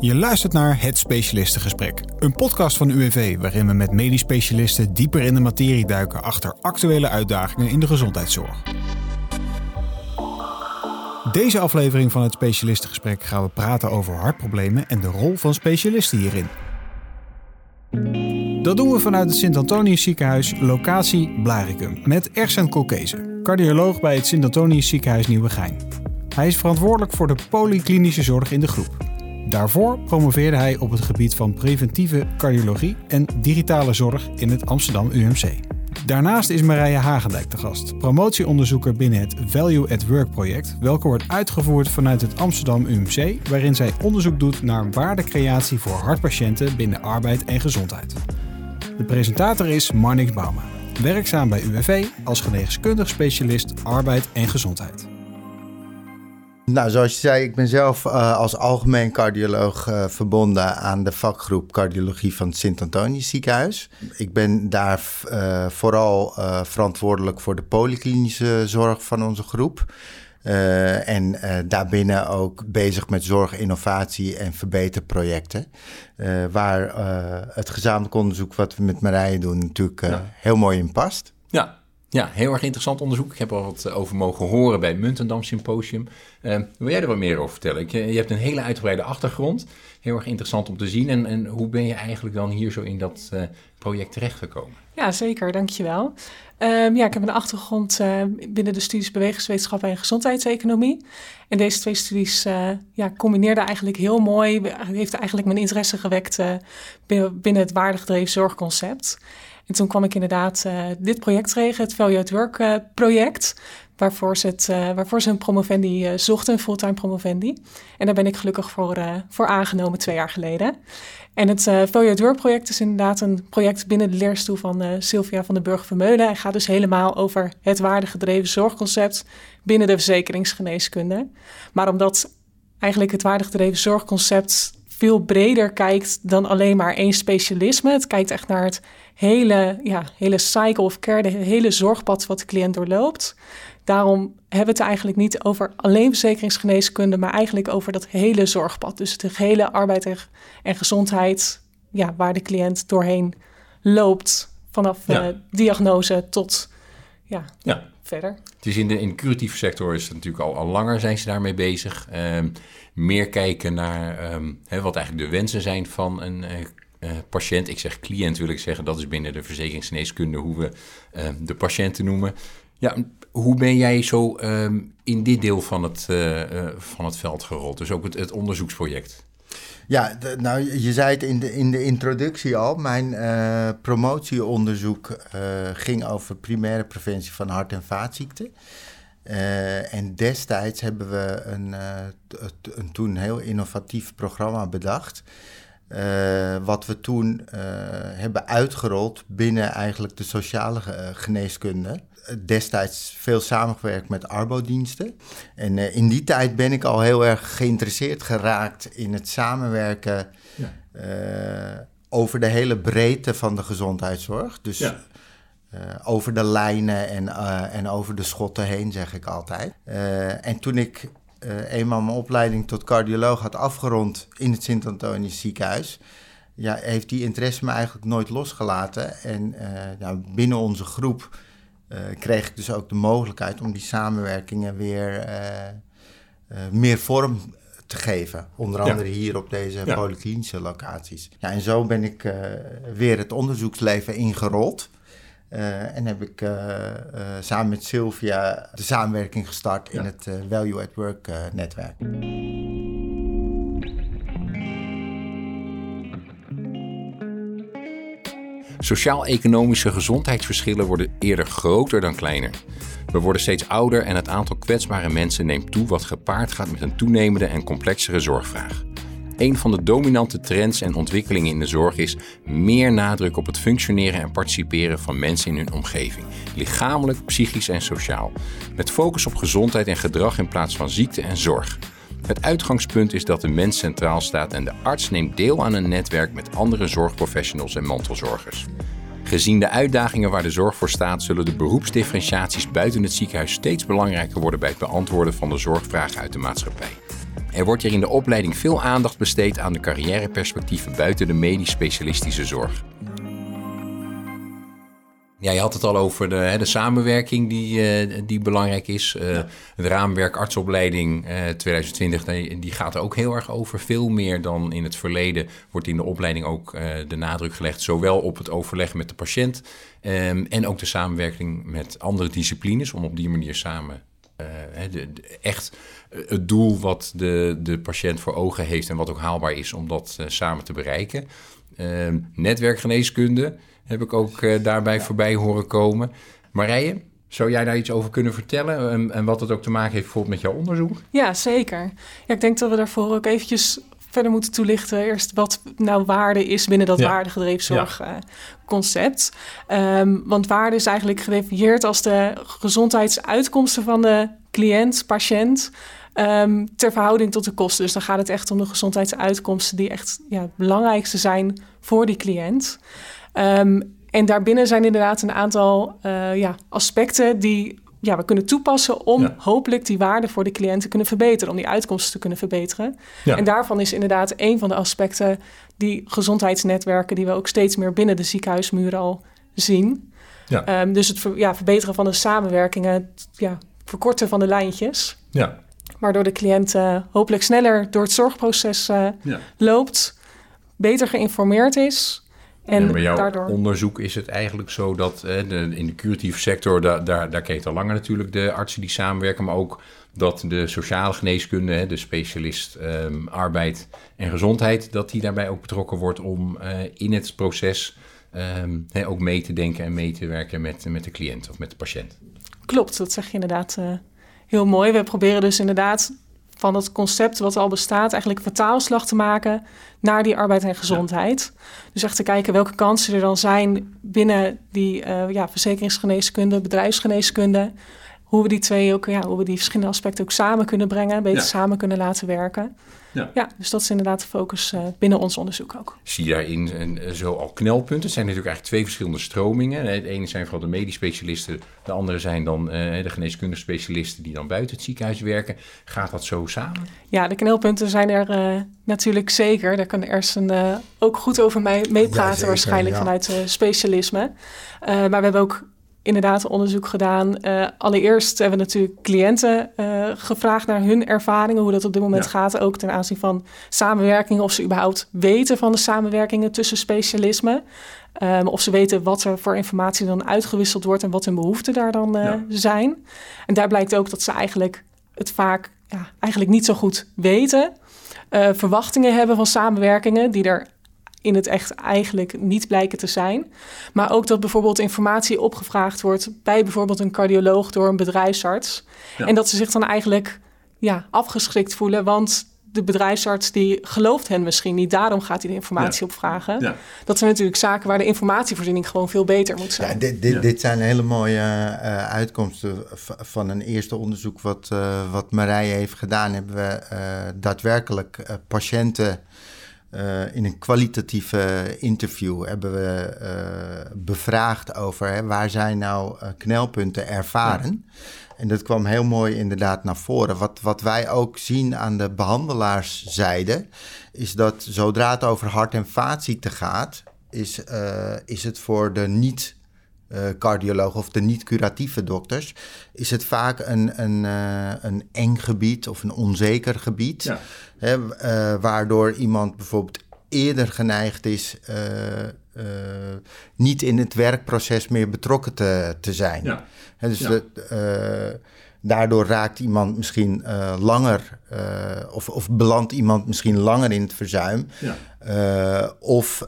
Je luistert naar Het Specialistengesprek, een podcast van UWV waarin we met medisch specialisten dieper in de materie duiken achter actuele uitdagingen in de gezondheidszorg. Deze aflevering van het Specialistengesprek gaan we praten over hartproblemen en de rol van specialisten hierin. Dat doen we vanuit het Sint-Antonius ziekenhuis, locatie Blaricum, met Ersen Kolkeze, cardioloog bij het Sint-Antonius ziekenhuis Nieuwegein. Hij is verantwoordelijk voor de polyklinische zorg in de groep. Daarvoor promoveerde hij op het gebied van preventieve cardiologie en digitale zorg in het Amsterdam UMC. Daarnaast is Marije Hagendijk te gast, promotieonderzoeker binnen het Value at Work project, welke wordt uitgevoerd vanuit het Amsterdam UMC, waarin zij onderzoek doet naar waardecreatie voor hartpatiënten binnen arbeid en gezondheid. De presentator is Marnix Bauma, werkzaam bij UWV als geneeskundig specialist arbeid en gezondheid. Nou, zoals je zei, ik ben zelf uh, als algemeen cardioloog uh, verbonden aan de vakgroep cardiologie van het Sint-Antonius ziekenhuis. Ik ben daar uh, vooral verantwoordelijk voor de polyklinische zorg van onze groep. en daarbinnen ook bezig met zorg, innovatie en verbeterprojecten. waar het gezamenlijk onderzoek wat we met Marije doen natuurlijk ja. heel mooi in past. Ja, ja, heel erg interessant onderzoek. Ik heb er wat over mogen horen bij het Muntendam Symposium. Uh, wil jij er wat meer over vertellen? Ik, je hebt een hele uitgebreide achtergrond. Heel erg interessant om te zien. En, en hoe ben je eigenlijk dan hier zo in dat uh, project terechtgekomen? Ja, zeker. Dankjewel. Um, ja, ik heb een achtergrond binnen de studies bewegingswetenschap en gezondheidseconomie. En deze twee studies ja, combineerden eigenlijk heel mooi. Heeft eigenlijk mijn interesse gewekt binnen het waardegedreven zorgconcept. En toen kwam ik inderdaad uh, dit project tegen, het Value at Work uh, project, waarvoor ze, uh, waarvoor een promovendi zochten, een fulltime promovendi. En daar ben ik gelukkig voor, voor aangenomen twee jaar geleden. En het Value at Work project is inderdaad een project binnen de leerstoel van Sylvia van den Burg Vermeulen. En gaat dus helemaal over het waardegedreven zorgconcept binnen de verzekeringsgeneeskunde. Maar omdat eigenlijk het waardegedreven zorgconcept veel breder kijkt dan alleen maar één specialisme. Het kijkt echt naar het hele, ja, hele cycle of care, de hele zorgpad wat de cliënt doorloopt. Daarom hebben we het eigenlijk niet over alleen verzekeringsgeneeskunde, maar eigenlijk over dat hele zorgpad. Dus het hele arbeid en gezondheid, ja, waar de cliënt doorheen loopt vanaf ja. uh, diagnose tot ja, ja. Verder. Het is in de, in curatieve sector is het natuurlijk al, al langer zijn ze daarmee bezig. Um, meer kijken naar um, wat eigenlijk de wensen zijn van een uh, uh, patiënt. Ik zeg cliënt wil ik zeggen, dat is binnen de verzekeringsgeneeskunde hoe we uh, de patiënten noemen. Ja, hoe ben jij zo in dit deel van het, uh, van het veld gerold? Dus ook het, het onderzoeksproject. Ja, nou je zei het in de, in de introductie al. Mijn promotieonderzoek ging over primaire preventie van hart- en vaatziekten. Uh, en destijds hebben we een, een toen heel innovatief programma bedacht. Wat we toen hebben uitgerold binnen eigenlijk de sociale geneeskunde. Destijds veel samengewerkt met arbodiensten. En in die tijd ben ik al heel erg geïnteresseerd geraakt in het samenwerken ja. over de hele breedte van de gezondheidszorg. Dus ja. Uh, over de lijnen en, en over de schotten heen, zeg ik altijd. En toen ik eenmaal mijn opleiding tot cardioloog had afgerond in het Sint-Antonius ziekenhuis, ja, heeft die interesse me eigenlijk nooit losgelaten. En ja, binnen onze groep kreeg ik dus ook de mogelijkheid om die samenwerkingen weer meer vorm te geven. Onder andere ja. hier op deze ja. polyklinische locaties. Ja, en zo ben ik weer het onderzoeksleven ingerold. Uh, en heb ik uh, samen met Sylvia de samenwerking gestart in het Value at Work netwerk. Sociaal-economische gezondheidsverschillen worden eerder groter dan kleiner. We worden steeds ouder en het aantal kwetsbare mensen neemt toe, wat gepaard gaat met een toenemende en complexere zorgvraag. Een van de dominante trends en ontwikkelingen in de zorg is meer nadruk op het functioneren en participeren van mensen in hun omgeving, lichamelijk, psychisch en sociaal, met focus op gezondheid en gedrag in plaats van ziekte en zorg. Het uitgangspunt is dat de mens centraal staat en de arts neemt deel aan een netwerk met andere zorgprofessionals en mantelzorgers. Gezien de uitdagingen waar de zorg voor staat, zullen de beroepsdifferentiaties buiten het ziekenhuis steeds belangrijker worden bij het beantwoorden van de zorgvragen uit de maatschappij. Er wordt hier in de opleiding veel aandacht besteed aan de carrièreperspectieven buiten de medisch specialistische zorg. Ja, je had het al over de, hè, de samenwerking die, uh, die belangrijk is. Uh, ja. Het raamwerk artsopleiding uh, 2020, die, die, gaat er ook heel erg over. Veel meer dan in het verleden wordt in de opleiding ook de nadruk gelegd. Zowel op het overleg met de patiënt um, en ook de samenwerking met andere disciplines. Om op die manier samen de, de, echt het doel wat de, de patiënt voor ogen heeft en wat ook haalbaar is om dat samen te bereiken. Um, netwerkgeneeskunde heb ik ook uh, daarbij ja. voorbij horen komen. Marije, zou jij daar iets over kunnen vertellen en, en, wat het ook te maken heeft bijvoorbeeld met jouw onderzoek? Ja, zeker. Ja, ik denk dat we daarvoor ook eventjes verder moeten toelichten. Eerst wat nou waarde is binnen dat ja. waardegedreven zorgconcept. Ja. Uh, um, want waarde is eigenlijk gedefinieerd als de gezondheidsuitkomsten van de cliënt, patiënt. Um, ter verhouding tot de kosten. Dus dan gaat het echt om de gezondheidsuitkomsten die echt ja, het belangrijkste zijn voor die cliënt. Um, en daarbinnen zijn inderdaad een aantal uh, ja, aspecten die ja, we kunnen toepassen om ja. hopelijk die waarde voor de cliënt te kunnen verbeteren, om die uitkomsten te kunnen verbeteren. Ja. En daarvan is inderdaad een van de aspecten die gezondheidsnetwerken, die we ook steeds meer binnen de ziekenhuismuren al zien. Ja. Um, dus het ver, ja, verbeteren van de samenwerkingen, het ja, verkorten van de lijntjes. Ja. Waardoor de cliënt uh, hopelijk sneller door het zorgproces uh, loopt, beter geïnformeerd is. En, en bij jouw daardoor... onderzoek is het eigenlijk zo dat eh, de, in de curatieve sector, daar, daar, daar keek al langer natuurlijk de artsen die samenwerken, maar ook dat de sociale geneeskunde, de specialist um, arbeid en gezondheid, dat die daarbij ook betrokken wordt om uh, in het proces um, he, ook mee te denken en mee te werken met, met de cliënt of met de patiënt. Klopt, dat zeg je inderdaad uh, heel mooi. We proberen dus inderdaad van het concept wat al bestaat, eigenlijk vertaalslag te maken naar die arbeid en gezondheid. Ja. Dus echt te kijken welke kansen er dan zijn binnen die uh, ja, verzekeringsgeneeskunde, bedrijfsgeneeskunde. Hoe we die twee ook, ja, hoe we die verschillende aspecten ook samen kunnen brengen, beter ja. samen kunnen laten werken. Ja. ja, dus dat is inderdaad de focus uh, binnen ons onderzoek ook. Zie je daarin uh, zo al knelpunten? Het zijn natuurlijk eigenlijk twee verschillende stromingen. Het ene zijn vooral de medisch specialisten, de andere zijn dan uh, de geneeskundige specialisten die dan buiten het ziekenhuis werken. Gaat dat zo samen? Ja, de knelpunten zijn er natuurlijk zeker. Daar kan Ersen ook goed over mij meepraten, ja, waarschijnlijk ja. vanuit specialisme. maar we hebben ook inderdaad onderzoek gedaan. Uh, allereerst hebben we natuurlijk cliënten uh, gevraagd naar hun ervaringen, hoe dat op dit moment ja. gaat. Ook ten aanzien van samenwerkingen, of ze überhaupt weten van de samenwerkingen tussen specialismen. Um, of ze weten wat er voor informatie dan uitgewisseld wordt en wat hun behoeften daar dan uh, ja. zijn. En daar blijkt ook dat ze eigenlijk het vaak ja, eigenlijk niet zo goed weten. verwachtingen hebben van samenwerkingen die er in het echt eigenlijk niet blijken te zijn. Maar ook dat bijvoorbeeld informatie opgevraagd wordt bij bijvoorbeeld een cardioloog door een bedrijfsarts. Ja. En dat ze zich dan eigenlijk ja, afgeschrikt voelen, want de bedrijfsarts die gelooft hen misschien niet. Daarom gaat hij de informatie ja. opvragen. Ja. Dat zijn natuurlijk zaken waar de informatievoorziening gewoon veel beter moet zijn. Ja, dit, dit, dit zijn hele mooie uh, uitkomsten van een eerste onderzoek wat, uh, wat Marije heeft gedaan. Hebben we uh, daadwerkelijk patiënten uh, in een kwalitatieve interview hebben we uh, bevraagd over hè, waar zijn nou uh, knelpunten ervaren. Ja. En dat kwam heel mooi inderdaad naar voren. Wat, wat wij ook zien aan de behandelaarszijde, is dat zodra het over hart- en vaatziekten gaat, is, is het voor de niet cardiologen of de niet-curatieve dokters, is het vaak een, een, uh, een eng gebied of een onzeker gebied. Ja. Hè, uh, waardoor iemand bijvoorbeeld eerder geneigd is niet in het werkproces meer betrokken te, te zijn. Ja. Hè, dus ja. daardoor raakt iemand misschien langer of, of belandt iemand misschien langer in het verzuim ja. of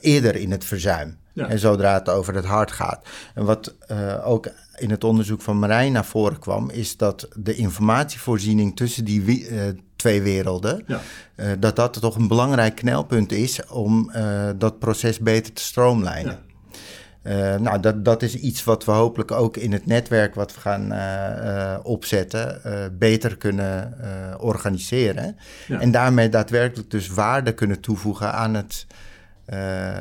eerder in het verzuim. Ja. En zodra het over het hart gaat. En wat uh, ook in het onderzoek van Marijn naar voren kwam, is dat de informatievoorziening tussen die uh, twee werelden, ja. uh, dat dat toch een belangrijk knelpunt is om dat proces beter te stroomlijnen. Ja. nou, dat, dat is iets wat we hopelijk ook in het netwerk wat we gaan opzetten, beter kunnen organiseren. En daarmee daadwerkelijk dus waarde kunnen toevoegen aan het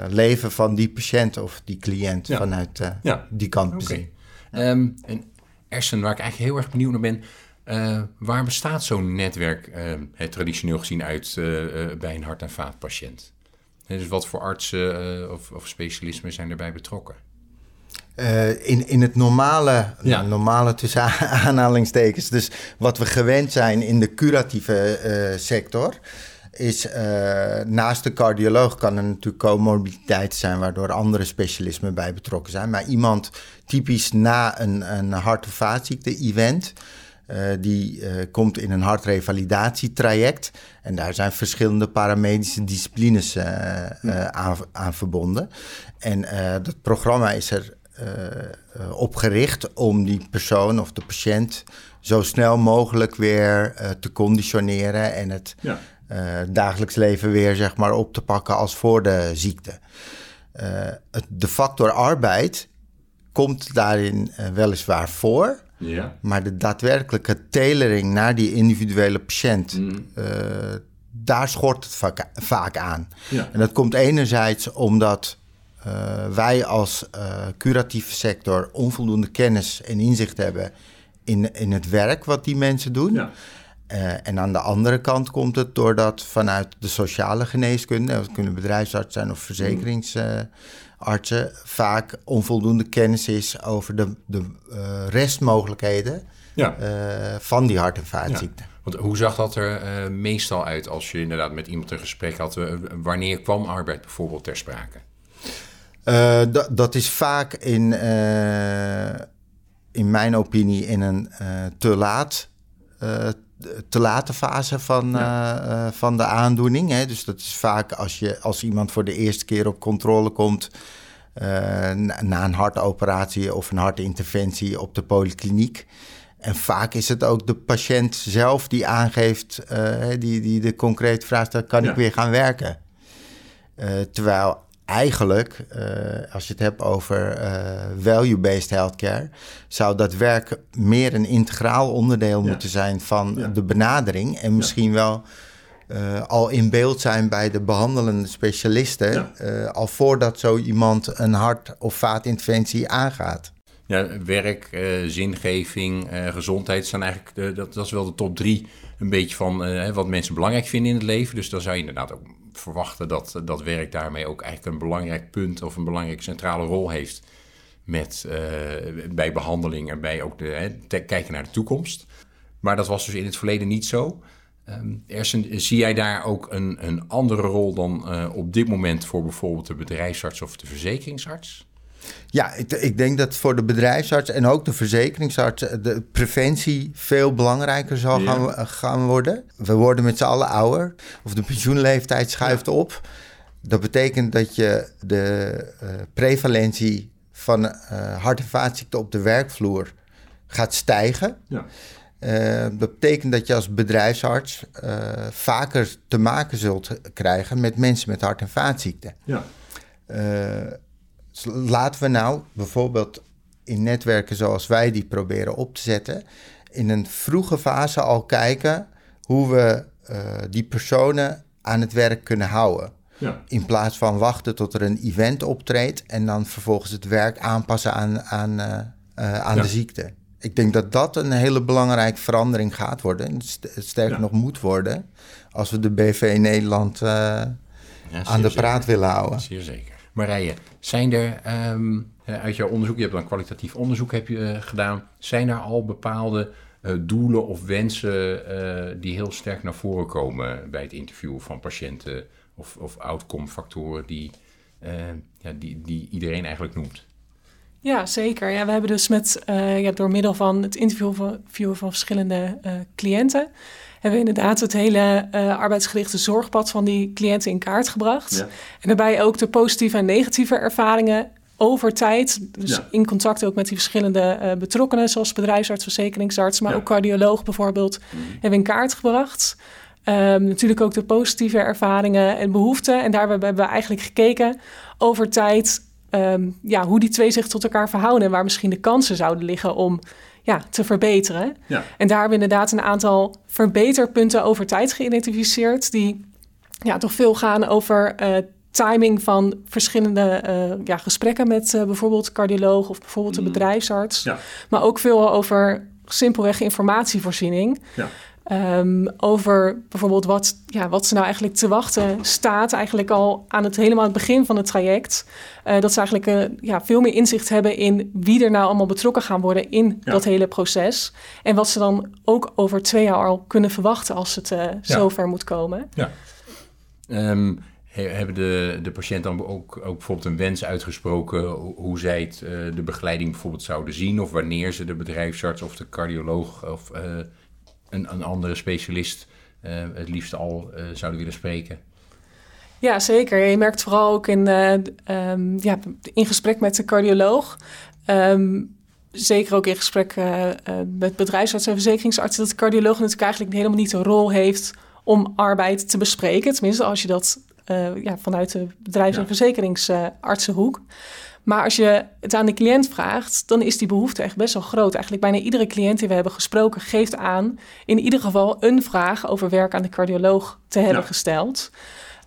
leven van die patiënt of die cliënt ja. vanuit uh, ja. die kant bezien. Okay. Um, en Ersen, waar ik eigenlijk heel erg benieuwd naar ben, waar bestaat zo'n netwerk, het traditioneel gezien, uit bij een hart- en vaatpatiënt? dus wat voor artsen of, of specialismen zijn erbij betrokken? Uh, in, in het normale, ja. nou, normale tussen aanhalingstekens, dus wat we gewend zijn in de curatieve uh, sector, is uh, naast de cardioloog kan er natuurlijk comorbiditeit zijn waardoor andere specialismen bij betrokken zijn. Maar iemand typisch na een, een hart- of vaatziekte-event, die komt in een hartrevalidatietraject. En daar zijn verschillende paramedische disciplines aan, aan, verbonden. En dat programma is er opgericht om die persoon of de patiënt zo snel mogelijk weer te conditioneren en het ja. Dagelijks leven weer zeg maar, op te pakken als voor de ziekte. Het, de factor arbeid komt daarin weliswaar voor, ja. maar de daadwerkelijke tailoring naar die individuele patiënt. Mm. daar schort het vaak, vaak aan. Ja. En dat komt enerzijds omdat uh, wij als uh, curatieve sector onvoldoende kennis en inzicht hebben in, in het werk wat die mensen doen. Ja. Uh, en aan de andere kant komt het doordat vanuit de sociale geneeskunde, dat kunnen bedrijfsartsen zijn of verzekeringsartsen, vaak onvoldoende kennis is over de, de restmogelijkheden ja. van die hart- en vaatziekten. Want hoe zag dat er meestal uit als je inderdaad met iemand een gesprek had? wanneer kwam arbeid bijvoorbeeld ter sprake? Dat is vaak in, in mijn opinie in een te laat. Te late fase van, ja. van de aandoening. Hè? Dus dat is vaak als, je, als iemand voor de eerste keer op controle komt. Na, na, een hartoperatie of een hartinterventie op de polykliniek. En vaak is het ook de patiënt zelf die aangeeft, die, die de concrete vraag stelt: kan ik weer gaan werken? terwijl eigenlijk, uh, als je het hebt over uh, value-based healthcare, zou dat werk meer een integraal onderdeel moeten zijn van de benadering. En misschien wel uh, al in beeld zijn bij de behandelende specialisten, al voordat zo iemand een hart- of vaatinterventie aangaat. Ja, werk, zingeving, gezondheid zijn eigenlijk, dat, dat is wel de top drie een beetje van wat mensen belangrijk vinden in het leven. Dus dan zou je inderdaad ook verwachten dat dat werk daarmee ook eigenlijk een belangrijk punt of een belangrijke centrale rol heeft met, uh, bij behandeling en bij ook de, hè, kijken naar de toekomst. Maar dat was dus in het verleden niet zo. Um, Ersen, zie jij daar ook een, een andere rol dan uh, op dit moment voor bijvoorbeeld de bedrijfsarts of de verzekeringsarts? Ja, ik, ik, denk dat voor de bedrijfsarts en ook de verzekeringsarts de preventie veel belangrijker zal gaan, gaan, worden. We worden met z'n allen ouder, of de pensioenleeftijd schuift op. Dat betekent dat je de uh, prevalentie van uh, hart- en vaatziekten op de werkvloer gaat stijgen. Ja. Uh, dat betekent dat je als bedrijfsarts vaker te maken zult krijgen met mensen met hart- en vaatziekten. Ja. Dus laten we nou bijvoorbeeld in netwerken zoals wij die proberen op te zetten, in een vroege fase al kijken hoe we uh, die personen aan het werk kunnen houden. Ja. In plaats van wachten tot er een event optreedt en dan vervolgens het werk aanpassen aan, aan, uh, uh, aan ja. de ziekte. Ik denk dat dat een hele belangrijke verandering gaat worden. Sterker ja. nog moet worden. Als we de BV in Nederland aan de zeker. praat willen houden. Zeer zeker. Marije, zijn er um, uit jouw onderzoek, je hebt dan kwalitatief onderzoek heb je, uh, gedaan, zijn er al bepaalde uh, doelen of wensen die heel sterk naar voren komen bij het interviewen van patiënten of, of outcome factoren ja, die, die iedereen eigenlijk noemt? Ja, zeker. Ja, we hebben dus met, ja, door middel van het interviewen van, van verschillende cliënten hebben we inderdaad het hele uh, arbeidsgerichte zorgpad van die cliënten in kaart gebracht. Ja. En daarbij ook de positieve en negatieve ervaringen over tijd. Dus ja. in contact ook met die verschillende uh, betrokkenen, zoals bedrijfsarts, verzekeringsarts, maar ja. ook cardioloog bijvoorbeeld, mm. hebben we in kaart gebracht. Um, natuurlijk ook de positieve ervaringen en behoeften. En daar hebben we eigenlijk gekeken over tijd um, ja, hoe die twee zich tot elkaar verhouden en waar misschien de kansen zouden liggen om ja, te verbeteren. Ja. En daar hebben we inderdaad een aantal verbeterpunten over tijd geïdentificeerd, die ja, toch veel gaan over uh, timing van verschillende uh, ja, gesprekken met uh, bijvoorbeeld cardioloog of bijvoorbeeld de bedrijfsarts. Ja. Maar ook veel over simpelweg informatievoorziening. Ja. Ehm, over bijvoorbeeld wat, ja, wat ze nou eigenlijk te wachten staat, eigenlijk al aan het helemaal het begin van het traject. Uh, dat ze eigenlijk uh, ja, veel meer inzicht hebben in wie er nou allemaal betrokken gaan worden in Ja. dat hele proces. En wat ze dan ook over twee jaar al kunnen verwachten als het uh, zover moet komen. Ehm, he- hebben de, de patiënt dan ook, ook bijvoorbeeld een wens uitgesproken ho- hoe zij het, eh, de begeleiding bijvoorbeeld zouden zien? Of wanneer ze de bedrijfsarts of de cardioloog of eh, een, een andere specialist eh, het liefst al eh, zouden willen spreken? Ja, zeker. Je merkt vooral ook in, eh, ehm, ja, in gesprek met de cardioloog. ehm, zeker ook in gesprek met bedrijfsartsen en verzekeringsartsen, dat de cardioloog natuurlijk eigenlijk helemaal niet een rol heeft om arbeid te bespreken. Tenminste, als je dat ja, vanuit de bedrijfs- en Ja. verzekeringsartsenhoek. Maar als je het aan de cliënt vraagt, dan is die behoefte echt best wel groot. Eigenlijk bijna iedere cliënt die we hebben gesproken geeft aan in ieder geval een vraag over werk aan de cardioloog te hebben Ja. gesteld.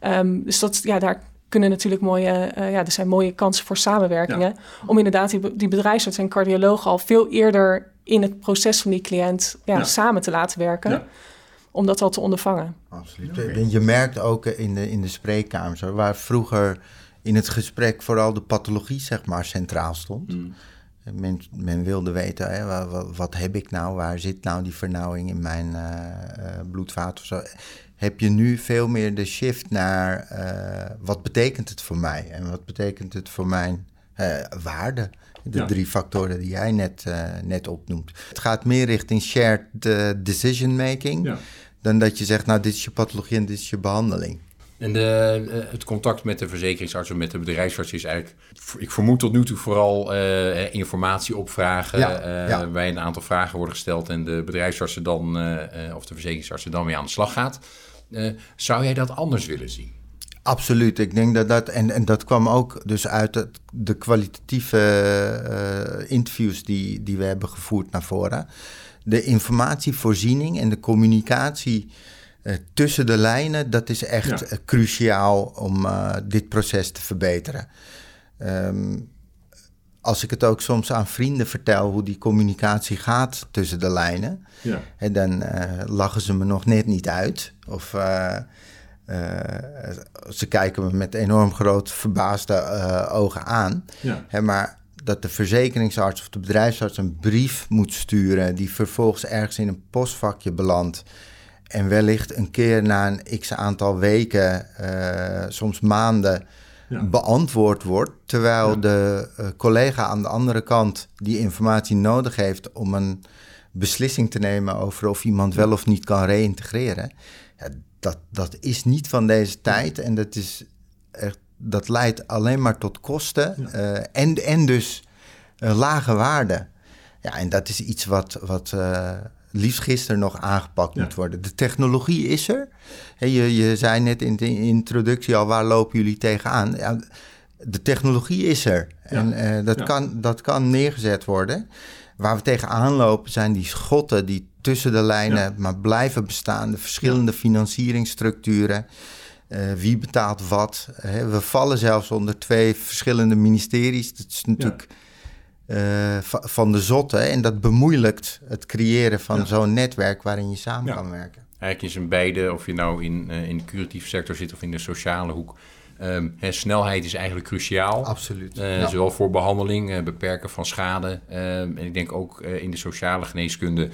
Ehm, dus dat, ja, daar kunnen natuurlijk mooie, eh, ja, er zijn mooie kansen voor samenwerkingen. Om inderdaad die, be- die bedrijfsarts en cardioloog al veel eerder in het proces van die cliënt ja, Ja. samen te laten werken. Ja. Om dat al te ondervangen. Absoluut. En Je merkt ook in de, in de spreekkamers, hoor, waar vroeger in het gesprek vooral de pathologie zeg maar, centraal stond. Mm. Men, men wilde weten, hè, wa- wa- wat, heb ik nou, waar zit nou die vernauwing in mijn bloedvaat of zo. Heb je nu veel meer de shift naar eh, wat betekent het voor mij en wat betekent het voor mijn waarde. De Ja. drie factoren die jij net, net opnoemt. Het gaat meer richting shared decision making Ja. dan dat je zegt, nou dit is je pathologie en dit is je behandeling. En de, eh, het contact met de verzekeringsarts of met de bedrijfsarts is eigenlijk, ik vermoed tot nu toe vooral eh, informatie opvragen. Ja, eh, een aantal vragen worden gesteld en de bedrijfsartsen dan, eh, eh, of de verzekeringsartsen dan weer aan de slag gaat. Eh, zou jij dat anders willen zien? Absoluut. Ik denk dat dat, en, en dat kwam ook dus uit het, de kwalitatieve eh, interviews die, die we hebben gevoerd naar voren. De informatievoorziening en de communicatie eh, tussen de lijnen, dat is echt Ja. eh, cruciaal om eh, dit proces te verbeteren. Ehm, als ik het ook soms aan vrienden vertel hoe die communicatie gaat tussen de lijnen, Ja. en dan lachen ze me nog net niet uit. Of ze kijken me met enorm groot verbaasde ogen aan. Ja. Hè, maar dat de verzekeringsarts of de bedrijfsarts een brief moet sturen... die vervolgens ergens in een postvakje belandt... en wellicht een keer na een x aantal weken, eh, soms maanden... Ja. beantwoord wordt... terwijl Ja. de eh, collega aan de andere kant die informatie nodig heeft... om een beslissing te nemen over of iemand wel of niet kan reïntegreren. Ja, dat, dat is niet van deze tijd en dat, is echt, dat leidt alleen maar tot kosten eh, en, en dus lage waarden. Ja, en dat is iets wat, wat liefst gisteren nog aangepakt Ja. moet worden. De technologie is er. Je, je zei net in de introductie al, waar lopen jullie tegenaan? Ja, de technologie is er. En eh, dat, kan, dat kan neergezet worden. Waar we tegenaan lopen zijn die schotten die tussen de lijnen maar blijven bestaan. De verschillende financieringsstructuren. Eh, wie betaalt wat? We vallen zelfs onder twee verschillende ministeries. Dat is natuurlijk eh, va- van de zotte. En dat bemoeilijkt het creëren van Ja. zo'n netwerk waarin je samen Ja. kan werken. Eigenlijk is een beide, of je nou in, eh, in de curatieve sector zit of in de sociale hoek. ehm, hè, snelheid is eigenlijk cruciaal. Absoluut. Eh, Ja. Zowel voor behandeling, eh, beperken van schade. ehm, en ik denk ook eh, in de sociale geneeskunde,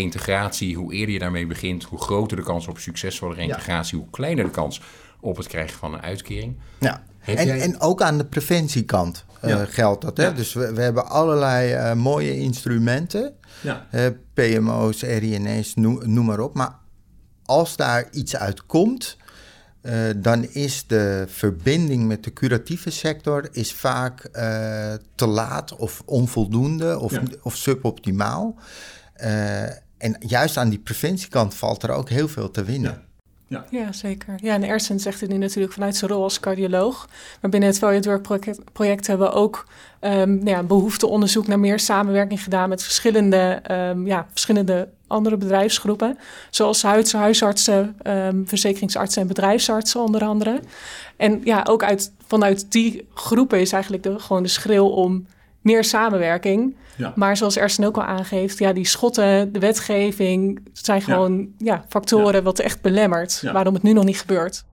reïntegratie. Hoe eerder je daarmee begint, hoe groter de kans op succesvolle reïntegratie, hoe kleiner de kans op het krijgen van een uitkering. Ja. En, jij- en ook aan de preventiekant Ja. geldt dat. Hè? Ja. Dus we, we hebben allerlei eh, mooie instrumenten. Ja. eh, PMO's, RINA's, noem, noem maar op. Maar als daar iets uit komt, eh, dan is de verbinding met de curatieve sector is vaak eh, te laat of onvoldoende of, Ja. of suboptimaal. Eh, en juist aan die preventiekant valt er ook heel veel te winnen. Ja, zeker. Ja, en Ersen zegt het nu natuurlijk vanuit zijn rol als cardioloog. Maar binnen het Value at Work project, project hebben we ook um, nou ja, behoefteonderzoek naar meer samenwerking gedaan met verschillende, um, ja, verschillende andere bedrijfsgroepen. Zoals huisartsen, um, verzekeringsartsen en bedrijfsartsen onder andere. En ja, ook uit, vanuit die groepen is eigenlijk de, gewoon de schreeuw om meer samenwerking. Ja. Maar zoals Ersten ook al aangeeft, ja, die schotten, de wetgeving, zijn gewoon ja. factoren wat echt belemmert. Ja. Waarom het nu nog niet gebeurt.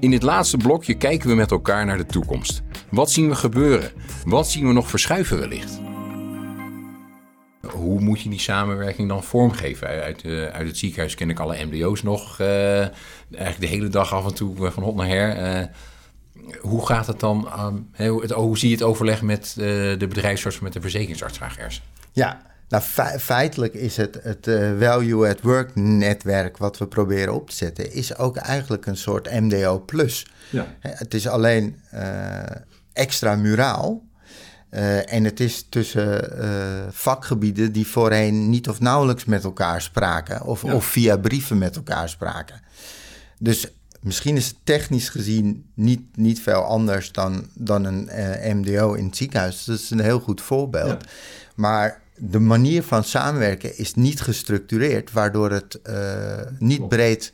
In dit laatste blokje kijken we met elkaar naar de toekomst. Wat zien we gebeuren? Wat zien we nog verschuiven wellicht? Hoe moet je die samenwerking dan vormgeven? Uit, eh, uit het ziekenhuis ken ik alle MDO's nog. eh, eigenlijk de hele dag af en toe eh, van hot naar her. Hoe gaat het dan? het, hoe zie je het overleg met de bedrijfsarts, met de verzekeringsarts graag? Ja, nou fe- feitelijk is het het Value at Work netwerk wat we proberen op te zetten, is ook eigenlijk een soort MDO plus. Ja. Het is alleen extra muraal. Eh, en het is tussen eh, vakgebieden die voorheen niet of nauwelijks met elkaar spraken. Of, Ja. of via brieven met elkaar spraken. Dus misschien is het technisch gezien niet, niet veel anders dan, dan een eh, MDO in het ziekenhuis. Dat is een heel goed voorbeeld. Ja. Maar de manier van samenwerken is niet gestructureerd, waardoor het niet breed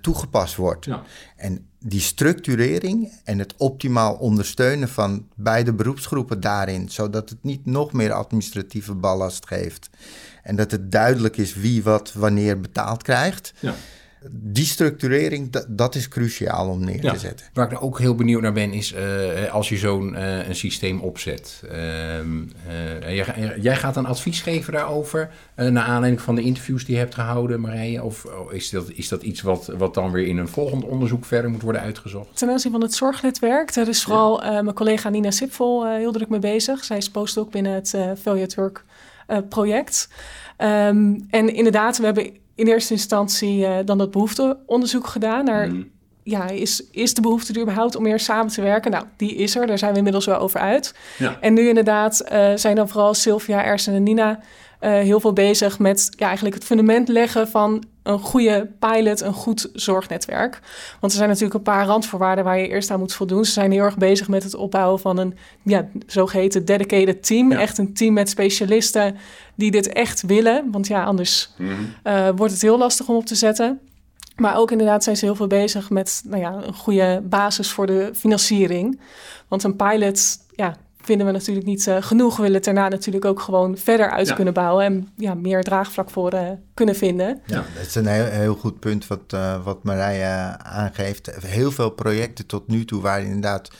toegepast wordt. Ja. En die structurering en het optimaal ondersteunen van beide beroepsgroepen daarin, zodat het niet nog meer administratieve ballast geeft en dat het duidelijk is wie wat wanneer betaald krijgt. Ja. Die structurering, dat, dat is cruciaal om neer Ja. te zetten. Waar ik er ook heel benieuwd naar ben, is eh, als je zo'n eh, een systeem opzet. Ehm, eh, jij, jij gaat een advies geven daarover, eh, naar aanleiding van de interviews die je hebt gehouden, Marije? Of oh, is, dat, is dat iets wat, wat dan weer in een volgend onderzoek verder moet worden uitgezocht? Ten aanzien van het zorgnetwerk, daar is vooral eh, mijn collega Nina Sipvol eh, heel druk mee bezig. Zij is postdoc binnen het eh at Work eh, project. Ehm, en inderdaad, we hebben in eerste instantie eh, dan dat behoefteonderzoek gedaan naar... Mm. Ja, is, is de behoefte er überhaupt om meer samen te werken? Nou, die is er. Daar zijn we inmiddels wel over uit. Ja. En nu inderdaad eh, zijn dan vooral Sylvia, Ersen en Nina heel veel bezig met ja, eigenlijk het fundament leggen van een goede pilot, een goed zorgnetwerk. Want er zijn natuurlijk een paar randvoorwaarden waar je eerst aan moet voldoen. Ze zijn heel erg bezig met het opbouwen van een ja, zogeheten dedicated team. Ja. Echt een team met specialisten die dit echt willen. Want ja, anders Mhm. eh, wordt het heel lastig om op te zetten. Maar ook inderdaad zijn ze heel veel bezig met nou ja, een goede basis voor de financiering. Want een pilot ja, vinden we natuurlijk niet eh, genoeg. We willen het daarna natuurlijk ook gewoon verder uit Ja. kunnen bouwen en ja, meer draagvlak voor eh, kunnen vinden. Ja, dat is een heel, heel goed punt wat, eh, wat Marije aangeeft. Heel veel projecten tot nu toe waren inderdaad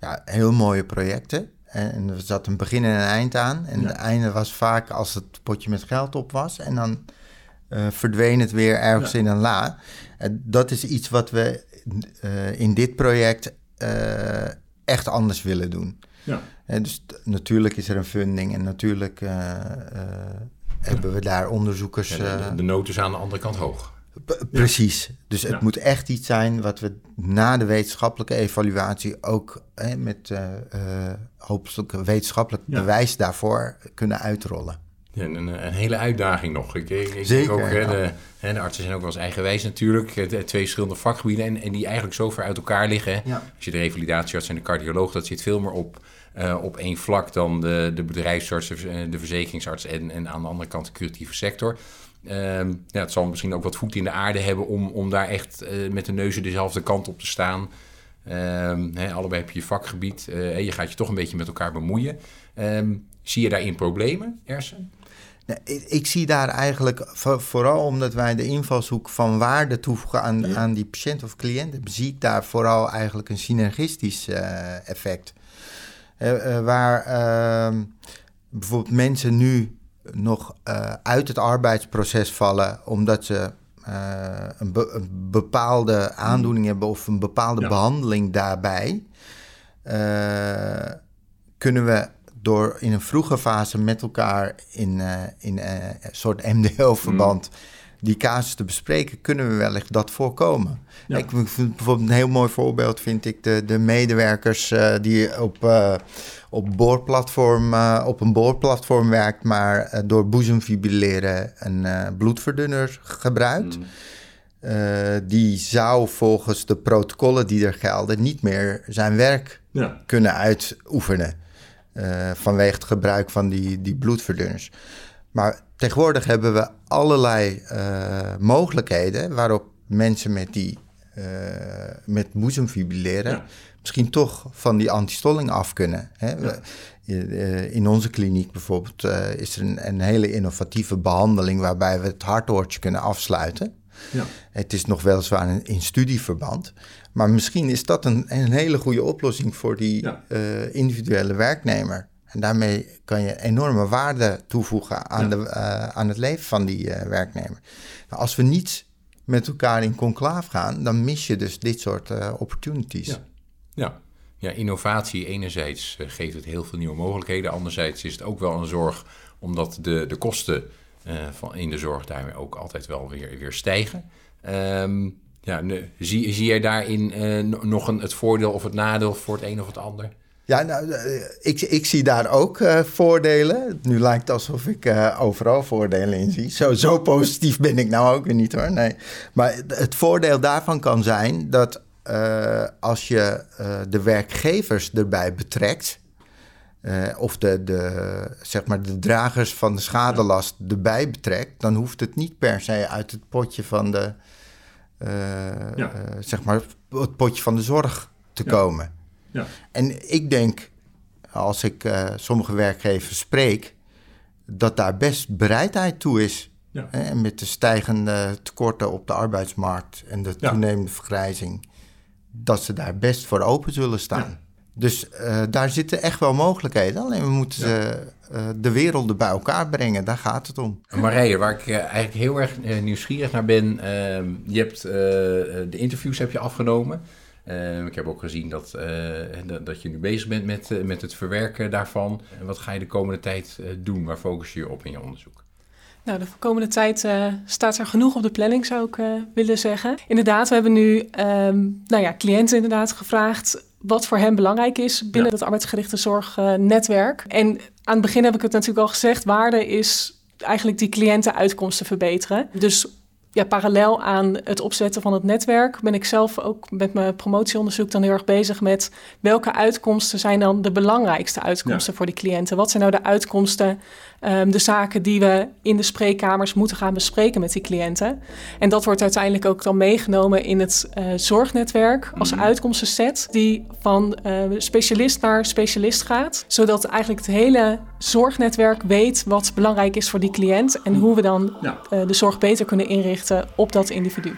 ja, heel mooie projecten. En, en er zat een begin en een eind aan. En Ja. het einde was vaak als het potje met geld op was. En dan eh, verdween het weer ergens Ja. in een la. En dat is iets wat we eh, in dit project eh, echt anders willen doen. Ja. En dus t- natuurlijk is er een funding en natuurlijk eh, eh, hebben we daar onderzoekers... Ja, eh, de, de nood is aan de andere kant hoog. P- Precies. Dus het Ja. moet echt iets zijn wat we na de wetenschappelijke evaluatie ook hè, met eh eh, hopelijk wetenschappelijk Ja. bewijs daarvoor kunnen uitrollen. Ja, een, een hele uitdaging nog. Ik, ik, ik denk Zeker, ook, hè, ja. de, hè, de artsen zijn ook wel eens eigenwijs natuurlijk. Eh, Twee verschillende vakgebieden en, en die eigenlijk zo ver uit elkaar liggen. Als je de revalidatiearts en de cardioloog, dat zit veel meer op, eh, op één vlak dan de, de bedrijfsarts, de, ver- de verzekeringsarts en, en aan de andere kant de curatieve sector. Ehm, ja, het zal misschien ook wat voet in de aarde hebben om, om daar echt eh, met de neuzen dezelfde kant op te staan. Ehm, hè, allebei heb je je vakgebied. eh, en je gaat je toch een beetje met elkaar bemoeien. Ehm, zie je daarin problemen, Ersen? Nee, ik, ik zie daar eigenlijk, voor- vooral omdat wij de invalshoek van waarde toevoegen aan, Ja. aan die patiënt of cliënt, zie ik daar vooral eigenlijk een synergistisch eh, effect. Eh, eh, waar ehm, bijvoorbeeld mensen nu nog eh, uit het arbeidsproces vallen omdat ze een, be- een bepaalde aandoening hebben of een bepaalde Ja. behandeling daarbij, kunnen we door in een vroege fase met elkaar in, in een soort MDO-verband die casus te bespreken, kunnen we wellicht dat voorkomen. Ja. Ik vind bijvoorbeeld een heel mooi voorbeeld vind ik de, de medewerkers eh, die op, eh, op, boorplatform, eh, op een boorplatform werkt, maar door boezemfibrilleren een bloedverdunner gebruikt. Mm. Eh, die zou volgens de protocollen die er gelden niet meer zijn werk Ja. kunnen uitoefenen. vanwege het gebruik van die, die bloedverdunners. Maar tegenwoordig hebben we allerlei eh, mogelijkheden waarop mensen met die met boezemfibrilleren misschien toch van die antistolling af kunnen. Hè? in onze kliniek bijvoorbeeld is er een, een, hele innovatieve behandeling waarbij we het hartoortje kunnen afsluiten. Ja. Het is nog weliswaar in, in studieverband, maar misschien is dat een, een hele goede oplossing voor die individuele werknemer. En daarmee kan je enorme waarde toevoegen aan, de, uh, aan het leven van die uh, werknemer. Nou, als we niet met elkaar in conclaaf gaan, dan mis je dus dit soort uh, opportunities. Ja. ja. Ja. innovatie enerzijds geeft het heel veel nieuwe mogelijkheden. Anderzijds is het ook wel een zorg, omdat de, de kosten van in de zorg daarmee ook altijd wel weer, weer stijgen. Um, ja, zie, zie jij daarin nog een, het voordeel of het nadeel voor het een of het ander? Ja, nou, eh, ik, ik zie daar ook uh, voordelen. Nu lijkt het alsof ik uh, overal voordelen in zie. Zo, zo positief ben ik nou ook weer niet hoor. Nee. Maar het voordeel daarvan kan zijn dat uh, als je de werkgevers erbij betrekt. of de, de, zeg maar de dragers van de schadelast erbij betrekt. dan hoeft het niet per se uit het potje van de. Ja. zeg maar het potje van de zorg te ja. komen. Ja. En ik denk, als ik uh, sommige werkgevers spreek, dat daar best bereidheid toe is. Ja. En met de stijgende tekorten op de arbeidsmarkt en de toenemende vergrijzing, dat ze daar best voor open zullen staan. Dus uh, daar zitten echt wel mogelijkheden. Alleen we moeten ze, uh, de werelden bij elkaar brengen. Daar gaat het om. Marije, waar ik eigenlijk heel erg nieuwsgierig naar ben. Ehm, je hebt de interviews heb je afgenomen. Uh, ik heb ook gezien dat, uh, dat je nu bezig bent met, uh, met het verwerken daarvan. En wat ga je de komende tijd doen? Waar focus je je op in je onderzoek? Nou, de komende tijd staat er genoeg op de planning, zou ik willen zeggen. Inderdaad, we hebben nu um, nou ja, cliënten inderdaad gevraagd wat voor hen belangrijk is binnen ja. het arbeidsgerichte zorgnetwerk. en aan het begin heb ik het natuurlijk al gezegd, waarde is eigenlijk die cliëntenuitkomsten verbeteren. Dus ja, parallel aan het opzetten van het netwerk ben ik zelf ook met mijn promotieonderzoek dan heel erg bezig met welke uitkomsten zijn dan de belangrijkste uitkomsten voor die cliënten. Wat zijn nou de uitkomsten, um, de zaken die we in de spreekkamers moeten gaan bespreken met die cliënten. En dat wordt uiteindelijk ook dan meegenomen in het uh, zorgnetwerk als mm. uitkomstenset die van uh, specialist naar specialist gaat, zodat eigenlijk het hele zorgnetwerk weet wat belangrijk is voor die cliënt en hoe we dan ja. uh, de zorg beter kunnen inrichten op dat individu.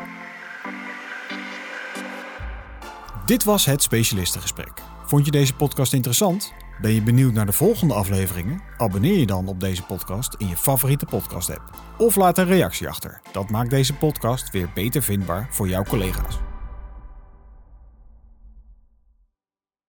Dit was het specialistengesprek. Vond je deze podcast interessant? Ben je benieuwd naar de volgende afleveringen? Abonneer je dan op deze podcast in je favoriete podcast-app. Of laat een reactie achter. Dat maakt deze podcast weer beter vindbaar voor jouw collega's.